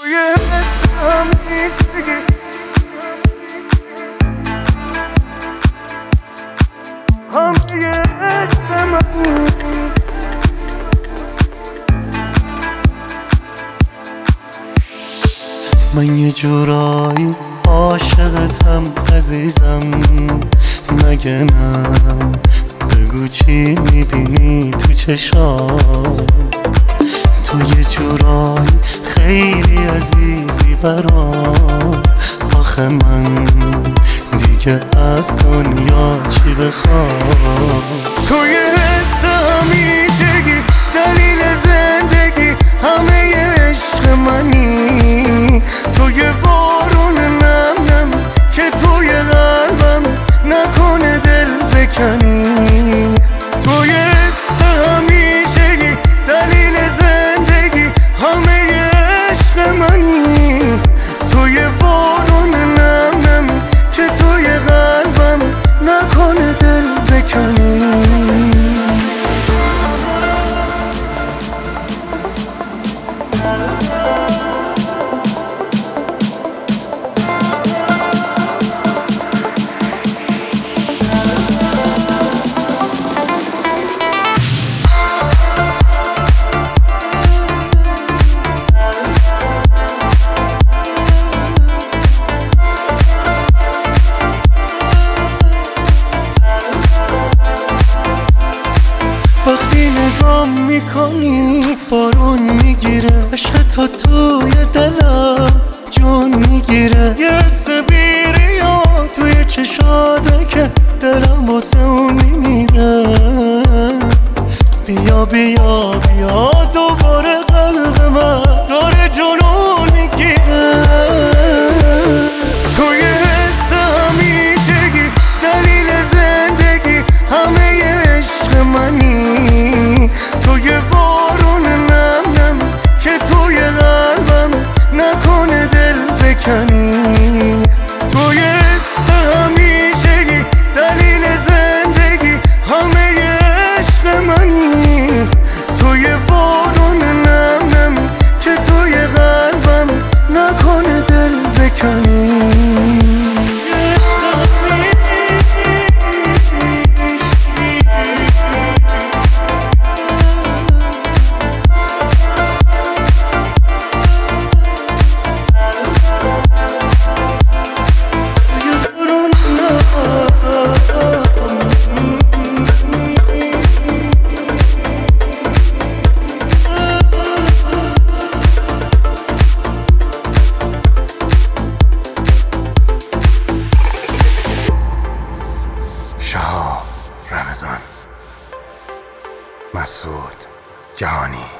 من یه جورایی عاشقتم عزیزم. مگه نه؟ بگو چی می‌بینی تو چشام. تو یه جورایی خیلی عزیزی برام. آخه من دیگه از دنیا چی بخوام؟ توی نگام می‌کنی بارون می‌گیره. عشق تو توی دلم جون می‌گیره. یه حس بیریا توی چشاده که دلم واسه اون میمیره. بیا بیا بیا دوباره قلب من. مسعود جهانی.